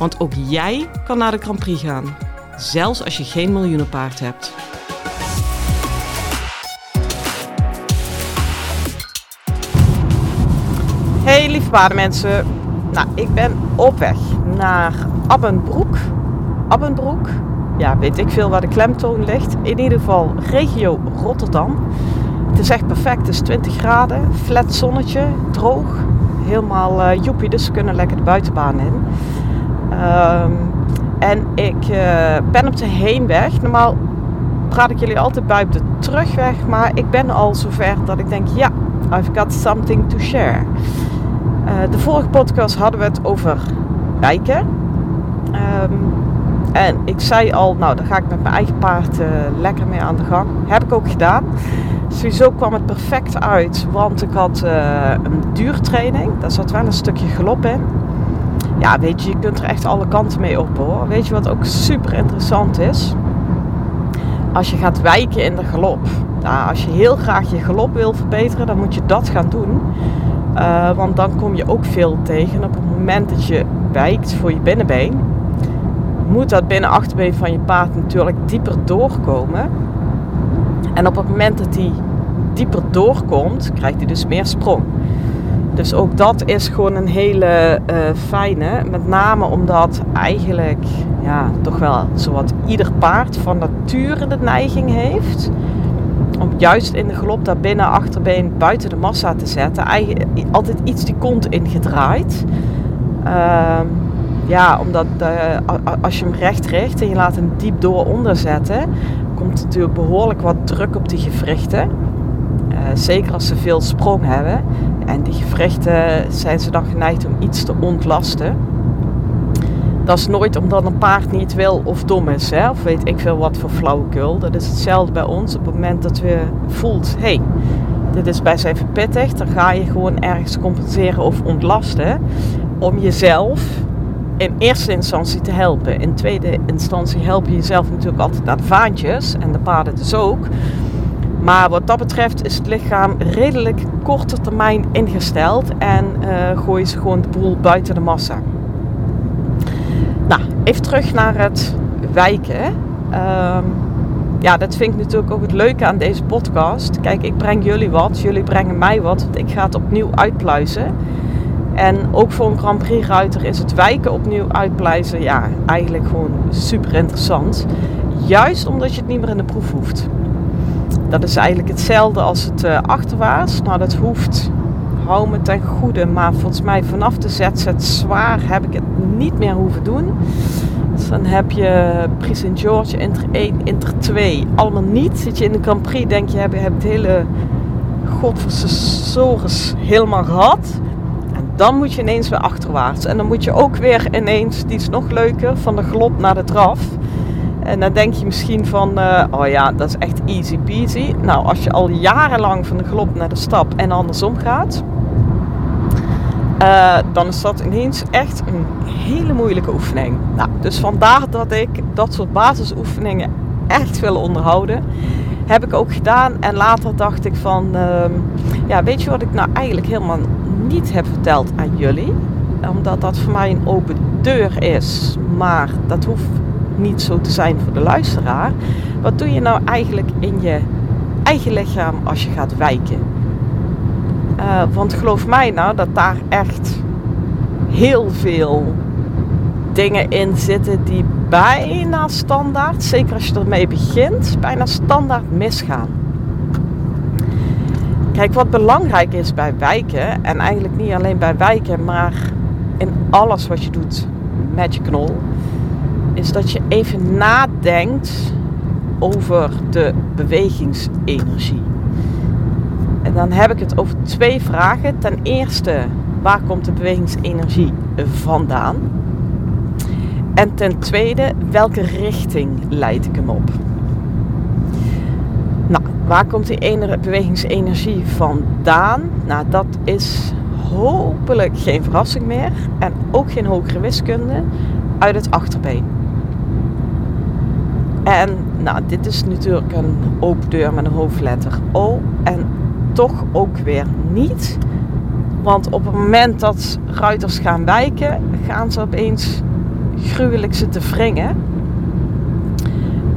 Want ook jij kan naar de Grand Prix gaan, zelfs als je geen miljoenenpaard hebt. Hey lieve paardenmensen, nou ik ben op weg naar Abbenbroek. Abbenbroek, ja weet ik veel waar de klemtoon ligt. In ieder geval regio Rotterdam. Het is echt perfect, het is 20 graden, flat zonnetje, droog. Helemaal uh, joepie, dus we kunnen lekker de buitenbaan in. Um, en ik uh, ben op de heenweg. Normaal praat ik jullie altijd bij op de terugweg, maar ik ben al zover dat ik denk, ja, I've got something to share. Uh, de vorige podcast hadden we het over wijken. Um, en ik zei al, nou, daar ga ik met mijn eigen paard uh, lekker mee aan de gang. Heb ik ook gedaan. Sowieso kwam het perfect uit, want ik had uh, een duurtraining. Daar zat wel een stukje galop in. Ja, weet je, je kunt er echt alle kanten mee op hoor. Weet je wat ook super interessant is? Als je gaat wijken in de galop. Nou, als je heel graag je galop wil verbeteren, dan moet je dat gaan doen. Uh, want dan kom je ook veel tegen. Op het moment dat je wijkt voor je binnenbeen, moet dat binnenachterbeen van je paard natuurlijk dieper doorkomen. En op het moment dat hij dieper doorkomt, krijgt hij dus meer sprong. Dus ook dat is gewoon een hele uh, fijne. Met name omdat eigenlijk ja, toch wel zowat ieder paard van nature de neiging heeft. Om juist in de galop daar binnen achterbeen buiten de massa te zetten. Eigen, altijd iets die kont ingedraaid. Uh, ja, omdat uh, als je hem recht richt en je laat hem diep door onder zetten, komt natuurlijk behoorlijk wat druk op die gewrichten. Uh, zeker als ze veel sprong hebben. En die gewrichten zijn ze dan geneigd om iets te ontlasten. Dat is nooit omdat een paard niet wil of dom is. Hè? Of weet ik veel wat voor flauwekul. Dat is hetzelfde bij ons. Op het moment dat we voelt, hé, hey, dit is best even pittig. Dan ga je gewoon ergens compenseren of ontlasten. Om jezelf in eerste instantie te helpen. In tweede instantie help je jezelf natuurlijk altijd naar de vaantjes. En de paarden dus ook. Maar wat dat betreft is het lichaam redelijk korte termijn ingesteld en gooi ze gewoon de boel buiten de massa. Nou, even terug naar het wijken. Um, ja, dat vind ik natuurlijk ook het leuke aan deze podcast. Kijk, ik breng jullie wat, jullie brengen mij wat, want ik ga het opnieuw uitpluizen. En ook voor een Grand Prix ruiter is het wijken opnieuw uitpluizen, ja, eigenlijk gewoon super interessant. Juist omdat je het niet meer in de proef hoeft. Dat is eigenlijk hetzelfde als het uh, achterwaarts. Nou, dat hoeft, hou me ten goede. Maar volgens mij vanaf de ZZ zwaar heb ik het niet meer hoeven doen. Dus dan heb je Prix St. George, Inter 1, Inter 2. Allemaal niet. Zit je in de Grand Prix, denk je, heb je het hele godversus helemaal gehad. En dan moet je ineens weer achterwaarts. En dan moet je ook weer ineens, die is nog leuker, van de glop naar de draf. En dan denk je misschien van, uh, oh ja, dat is echt easy peasy. Nou, als je al jarenlang van de galop naar de stap en andersom gaat, uh, dan is dat ineens echt een hele moeilijke oefening. Nou, dus vandaar dat ik dat soort basisoefeningen echt wil onderhouden. Heb ik ook gedaan en later dacht ik van, uh, ja, weet je wat ik nou eigenlijk helemaal niet heb verteld aan jullie? Omdat dat voor mij een open deur is, maar dat hoeft niet zo te zijn voor de luisteraar. Wat doe je nou eigenlijk in je eigen lichaam als je gaat wijken? Uh, want geloof mij nou dat daar echt heel veel dingen in zitten die bijna standaard, zeker als je ermee begint, bijna standaard misgaan. Kijk, wat belangrijk is bij wijken, en eigenlijk niet alleen bij wijken, maar in alles wat je doet met je knol, is dat je even nadenkt over de bewegingsenergie. En dan heb ik het over twee vragen. Ten eerste, waar komt de bewegingsenergie vandaan? En ten tweede, welke richting leid ik hem op? Nou, waar komt die ene bewegingsenergie vandaan? Nou, dat is hopelijk geen verrassing meer en ook geen hogere wiskunde uit het achterbeen. En nou, dit is natuurlijk een open deur met een hoofdletter O en toch ook weer niet. Want op het moment dat ruiters gaan wijken, gaan ze opeens gruwelijk zitten wringen.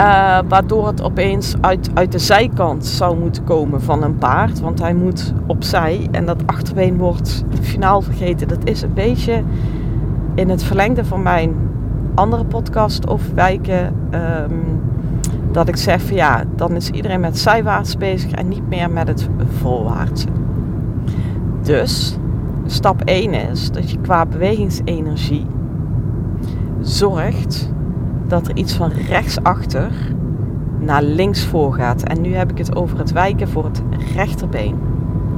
Uh, waardoor het opeens uit, uit de zijkant zou moeten komen van een paard. Want hij moet opzij en dat achterbeen wordt finaal vergeten. Dat is een beetje in het verlengde van mijn andere podcast over wijken. Um, dat ik zeg van ja, dan is iedereen met zijwaarts bezig en niet meer met het voorwaartse. Dus stap 1 is dat je qua bewegingsenergie zorgt dat er iets van rechtsachter naar links voor gaat. En nu heb ik het over het wijken voor het rechterbeen.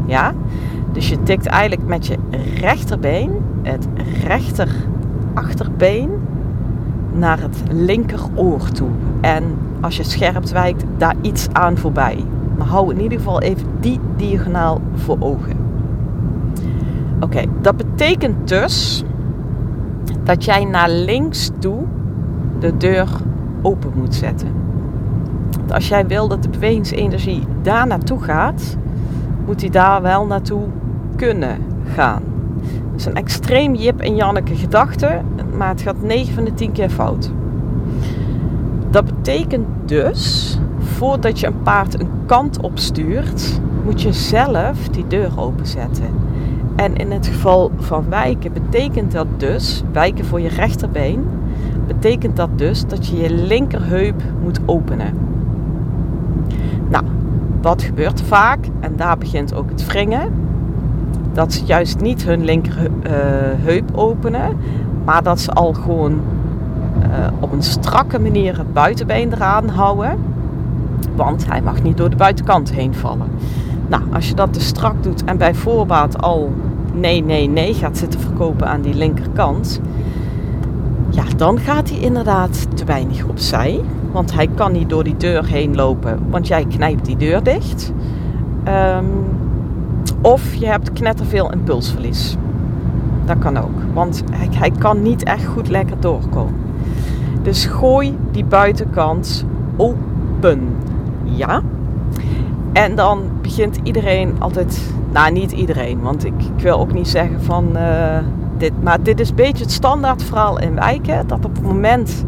Ja? Dus je tikt eigenlijk met je rechterbeen, het rechter achterbeen, naar het linkeroor toe. En als je scherp wijkt, daar iets aan voorbij. Maar hou in ieder geval even die diagonaal voor ogen. Oké, dat betekent dus dat jij naar links toe de deur open moet zetten. als jij wil dat de bewegingsenergie daar naartoe gaat, moet die daar wel naartoe kunnen gaan. Is een extreem Jip en Janneke gedachte, maar het gaat 9 van de 10 keer fout. Dat betekent dus, voordat je een paard een kant opstuurt, moet je zelf die deur openzetten. En in het geval van wijken betekent dat dus, wijken voor je rechterbeen, betekent dat dus dat je je linkerheup moet openen. Nou, wat gebeurt vaak, en daar begint ook het wringen, dat ze juist niet hun linkerheup openen, maar dat ze al gewoon uh, op een strakke manier het buitenbeen eraan houden. Want hij mag niet door de buitenkant heen vallen. Nou, als je dat te strak doet en bij voorbaat al nee, nee, nee gaat zitten verkopen aan die linkerkant. Ja, dan gaat hij inderdaad te weinig opzij. Want hij kan niet door die deur heen lopen, want jij knijpt die deur dicht. Um, of je hebt knetterveel impulsverlies. Dat kan ook, want hij, hij kan niet echt goed lekker doorkomen. Dus gooi die buitenkant open. Ja. En dan begint iedereen altijd. Nou, niet iedereen, want ik, wil ook niet zeggen van uh, dit. Maar dit is een beetje het standaard verhaal in wijken. Dat op het moment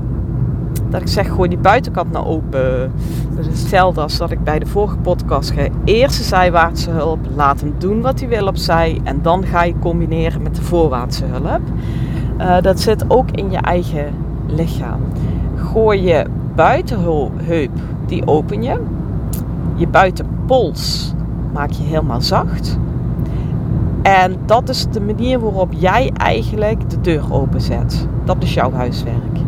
dat ik zeg gooi die buitenkant naar open. Dat is hetzelfde als dat ik bij de vorige podcast ga. Eerst de zijwaartse hulp, laat hem doen wat hij wil op zij. En dan ga je combineren met de voorwaartse hulp. Uh, dat zit ook in je eigen lichaam. Gooi je buitenheup, die open je. Je buitenpols maak je helemaal zacht. En dat is de manier waarop jij eigenlijk de deur openzet. Dat is jouw huiswerk.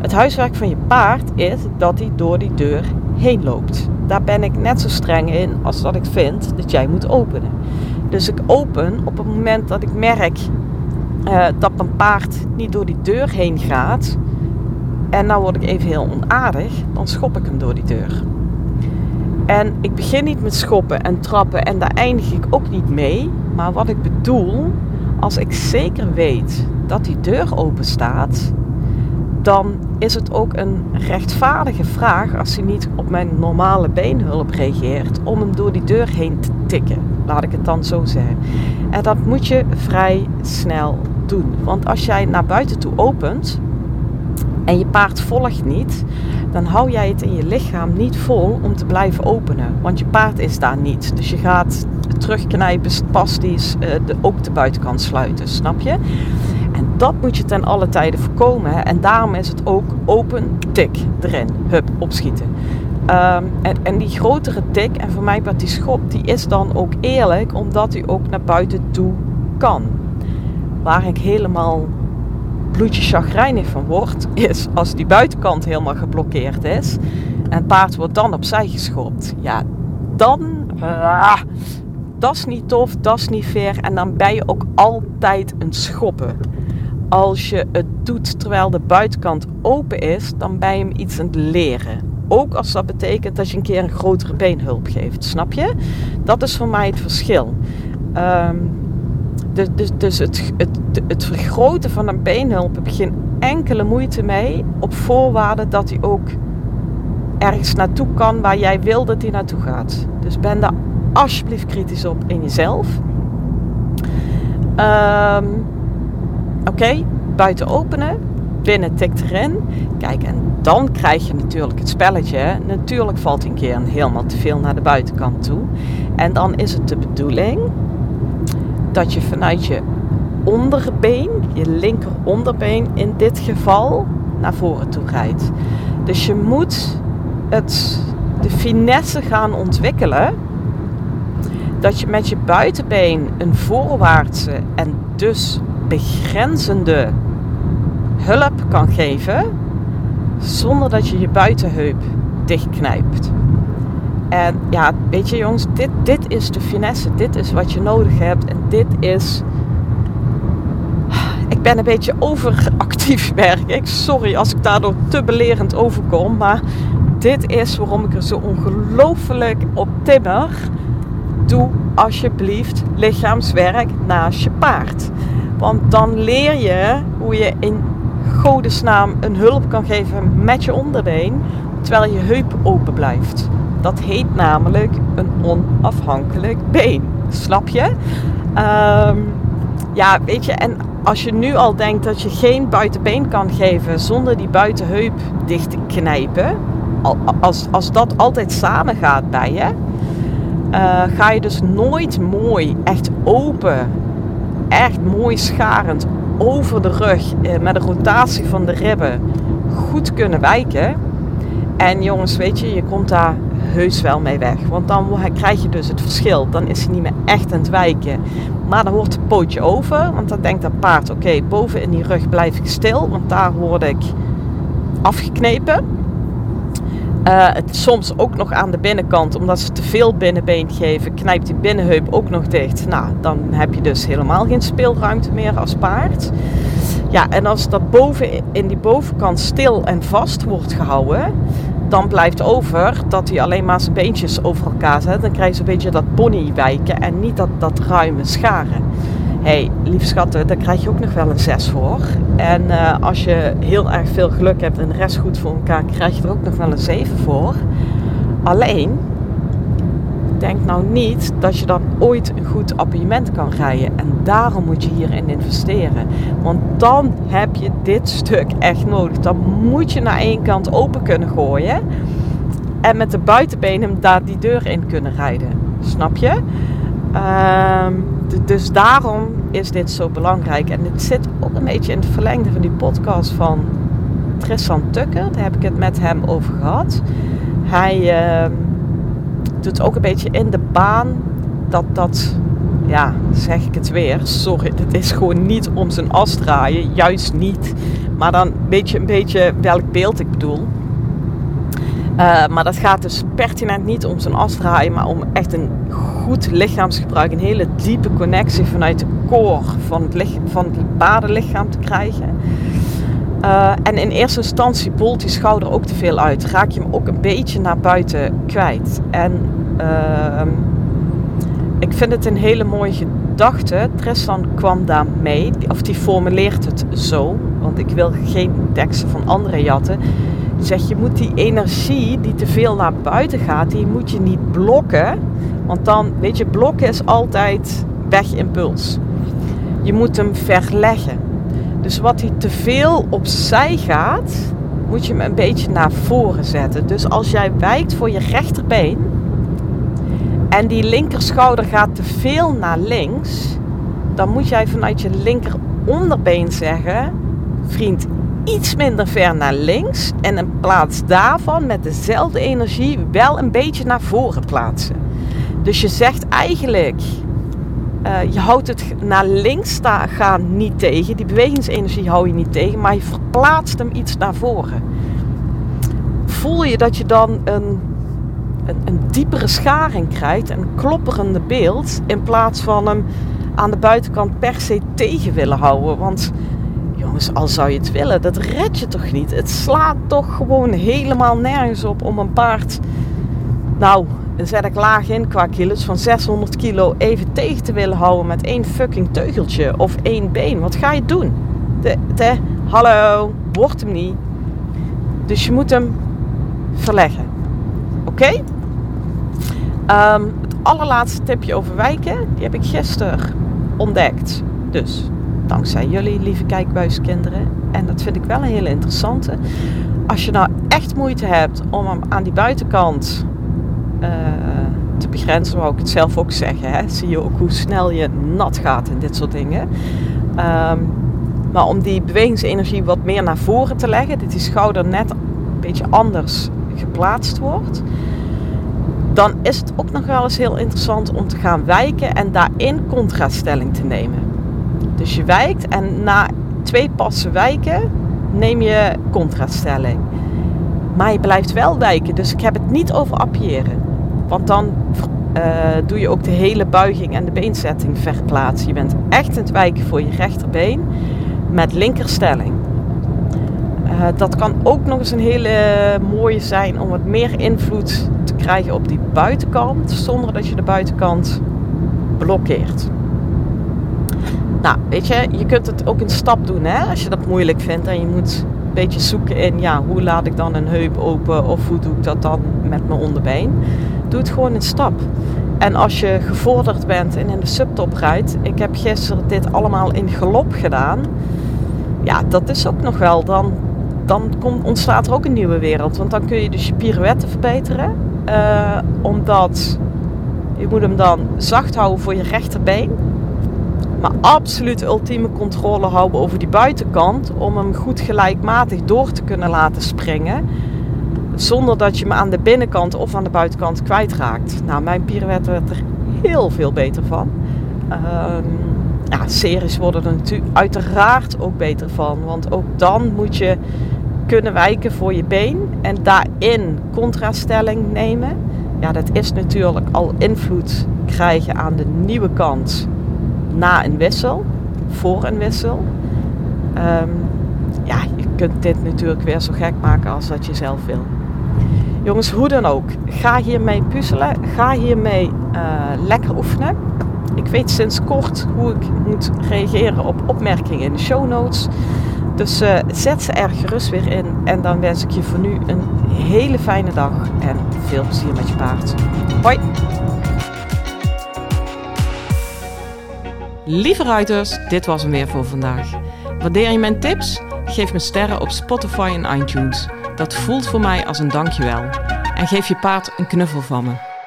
Het huiswerk van je paard is dat hij door die deur heen loopt. Daar ben ik net zo streng in als dat ik vind dat jij moet openen. Dus ik open op het moment dat ik merk uh, dat mijn paard niet door die deur heen gaat. En nou word ik even heel onaardig, dan schop ik hem door die deur. En ik begin niet met schoppen en trappen en daar eindig ik ook niet mee. Maar wat ik bedoel, als ik zeker weet dat die deur open staat, dan is het ook een rechtvaardige vraag als hij niet op mijn normale beenhulp reageert om hem door die deur heen te tikken. Laat ik het dan zo zeggen. En dat moet je vrij snel doen. Want als jij naar buiten toe opent, en je paard volgt niet, dan hou jij het in je lichaam niet vol om te blijven openen. Want je paard is daar niet. Dus je gaat terugknijpen, spastisch, de, ook de buitenkant sluiten, snap je? Dat moet je ten alle tijden voorkomen. En daarom is het ook open, tik, erin, hup, opschieten. Um, en, en, die grotere tik, en voor mij wat die schop, die is dan ook eerlijk, omdat hij ook naar buiten toe kan. Waar ik helemaal bloedje chagrijnig van wordt, is als die buitenkant helemaal geblokkeerd is en het paard wordt dan opzij geschopt. Ja, dan, uh, dat is niet tof, dat is niet fair en dan ben je ook altijd een schoppen. Als je het doet terwijl de buitenkant open is, dan ben je hem iets aan het leren. Ook als dat betekent dat je een keer een grotere beenhulp geeft. Snap je? Dat is voor mij het verschil. Ehm, dus, het, het, het vergroten van een beenhulp heb ik geen enkele moeite mee. Op voorwaarde dat hij ook ergens naartoe kan waar jij wil dat hij naartoe gaat. Dus ben daar alsjeblieft kritisch op in jezelf. Ehm, oké, buiten openen, binnen tikt erin. Kijk, en dan krijg je natuurlijk het spelletje. Natuurlijk valt een keer helemaal te veel naar de buitenkant toe. En dan is het de bedoeling dat je vanuit je onderbeen, je linker onderbeen in dit geval, naar voren toe rijdt. Dus je moet het, de finesse gaan ontwikkelen. Dat je met je buitenbeen een voorwaartse en dus begrenzende hulp kan geven. Zonder dat je je buitenheup dichtknijpt. En ja, weet je jongens, dit, dit is de finesse. Dit is wat je nodig hebt. En dit is... Ik ben een beetje overactief, merk ik. Sorry als ik daardoor te belerend overkom. Maar dit is waarom ik er zo ongelooflijk op timmer. Doe alsjeblieft lichaamswerk naast je paard. Want dan leer je hoe je in godesnaam een hulp kan geven met je onderbeen. Terwijl je heup open blijft. Dat heet namelijk een onafhankelijk been. Snap je? Ehm, ja, weet je, en als je nu al denkt dat je geen buitenbeen kan geven zonder die buitenheup dicht te knijpen, als, als dat altijd samen gaat bij je, uh, ga je dus nooit mooi, echt open, echt mooi scharend over de rug uh, met een rotatie van de ribben goed kunnen wijken. En jongens, weet je, je komt daar heus wel mee weg. Want dan krijg je dus het verschil. Dan is hij niet meer echt aan het wijken. Maar dan wordt het pootje over. Want dan denkt dat paard, oké, boven in die rug blijf ik stil. Want daar word ik afgeknepen. Uh, het, soms ook nog aan de binnenkant, omdat ze te veel binnenbeen geven, knijpt die binnenheup ook nog dicht. Nou, dan heb je dus helemaal geen speelruimte meer als paard. Ja, en als dat boven in die bovenkant stil en vast wordt gehouden, dan blijft over dat hij alleen maar zijn beentjes over elkaar zet. Dan krijg je een beetje dat ponywijken en niet dat, dat ruime scharen. Hey, lief schatten, daar krijg je ook nog wel een 6 voor. En uh, als je heel erg veel geluk hebt en de rest goed voor elkaar, krijg je er ook nog wel een 7 voor. Alleen, denk nou niet dat je dan ooit een goed appartement kan rijden. En daarom moet je hierin investeren. Want dan heb je dit stuk echt nodig. Dan moet je naar één kant open kunnen gooien. En met de buitenbenen daar die deur in kunnen rijden. Snap je? Ehm, dus daarom is dit zo belangrijk. En het zit ook een beetje in het verlengde van die podcast van Tristan Tukker. Daar heb ik het met hem over gehad. Hij... Uh, doet ook een beetje in de baan dat dat, ja, zeg ik het weer, sorry, het is gewoon niet om zijn as draaien, juist niet. Maar dan weet je een beetje welk beeld ik bedoel. Uh, maar dat gaat dus pertinent niet om zijn as draaien, maar om echt een goed lichaamsgebruik, een hele diepe connectie vanuit de core van het, van het paardenlichaam te krijgen. Uh, en in eerste instantie bolt die schouder ook te veel uit. Raak je hem ook een beetje naar buiten kwijt. En uh, ik vind het een hele mooie gedachte. Tristan kwam daar mee, of die formuleert het zo. Want ik wil geen teksten van anderen jatten. Zegt, je moet die energie die te veel naar buiten gaat, die moet je niet blokken. Want dan, weet je, blokken is altijd wegimpuls. Je moet hem verleggen. Dus wat hij te veel opzij gaat, moet je hem een beetje naar voren zetten. Dus als jij wijkt voor je rechterbeen en die linkerschouder gaat te veel naar links, dan moet jij vanuit je linker onderbeen zeggen: vriend, iets minder ver naar links en in plaats daarvan met dezelfde energie wel een beetje naar voren plaatsen. Dus je zegt eigenlijk uh, je houdt het naar links gaan niet tegen. Die bewegingsenergie hou je niet tegen, maar je verplaatst hem iets naar voren. Voel je dat je dan een, een, een diepere scharing krijgt, een klopperende beeld, in plaats van hem aan de buitenkant per se tegen willen houden. Want Jongens, al zou je het willen, dat red je toch niet? Het slaat toch gewoon helemaal nergens op om een paard, nou, zet ik laag in qua kilo's, van 600 kilo even tegen te willen houden met één fucking teugeltje of één been. Wat ga je doen? De, de, hallo, wordt hem niet. Dus je moet hem verleggen. Oké? Ehm, het allerlaatste tipje over wijken, die heb ik gisteren ontdekt. Dus dankzij jullie, lieve kijkbuiskinderen. En dat vind ik wel een hele interessante. Als je nou echt moeite hebt om hem aan die buitenkant uh, te begrenzen, wou ik het zelf ook zeggen. Hè? Zie je ook hoe snel je nat gaat in dit soort dingen. Um, maar om die bewegingsenergie wat meer naar voren te leggen, dat die schouder net een beetje anders geplaatst wordt, dan is het ook nog wel eens heel interessant om te gaan wijken en daarin contraststelling te nemen. Dus je wijkt en na twee passen wijken neem je contraststelling. Maar je blijft wel wijken, dus ik heb het niet over appiëren. Want dan uh, doe je ook de hele buiging en de beenzetting verplaatsen. Je bent echt aan het wijken voor je rechterbeen met linkerstelling. Uh, dat kan ook nog eens een hele mooie zijn om wat meer invloed te krijgen op die buitenkant, zonder dat je de buitenkant blokkeert. Nou, weet je, je kunt het ook in stap doen hè, als je dat moeilijk vindt en je moet een beetje zoeken in, ja, hoe laat ik dan een heup open of hoe doe ik dat dan met mijn onderbeen. Doe het gewoon in stap. En als je gevorderd bent en in de subtop rijdt, ik heb gisteren dit allemaal in galop gedaan. Ja, dat is ook nog wel, dan, dan komt, ontstaat er ook een nieuwe wereld. Want dan kun je dus je pirouetten verbeteren. Uh, omdat je moet hem dan zacht houden voor je rechterbeen. Maar absoluut ultieme controle houden over die buitenkant. Om hem goed gelijkmatig door te kunnen laten springen. Zonder dat je me aan de binnenkant of aan de buitenkant kwijtraakt. Nou, mijn pirouette werd er heel veel beter van. Um, ja, series worden er natuurlijk uiteraard ook beter van. Want ook dan moet je kunnen wijken voor je been. En daarin contrastelling nemen. Ja, dat is natuurlijk al invloed krijgen aan de nieuwe kant na een wissel. Voor een wissel. Um, ja, je kunt dit natuurlijk weer zo gek maken als dat je zelf wil. Jongens, hoe dan ook. Ga hiermee puzzelen. Ga hiermee uh, lekker oefenen. Ik weet sinds kort hoe ik moet reageren op opmerkingen in de show notes. Dus uh, zet ze er gerust weer in. En dan wens ik je voor nu een hele fijne dag. En veel plezier met je paard. Hoi! Lieve ruiters, dit was hem weer voor vandaag. Waardeer je mijn tips? Geef me sterren op Spotify en iTunes. Dat voelt voor mij als een dankjewel. En geef je paard een knuffel van me.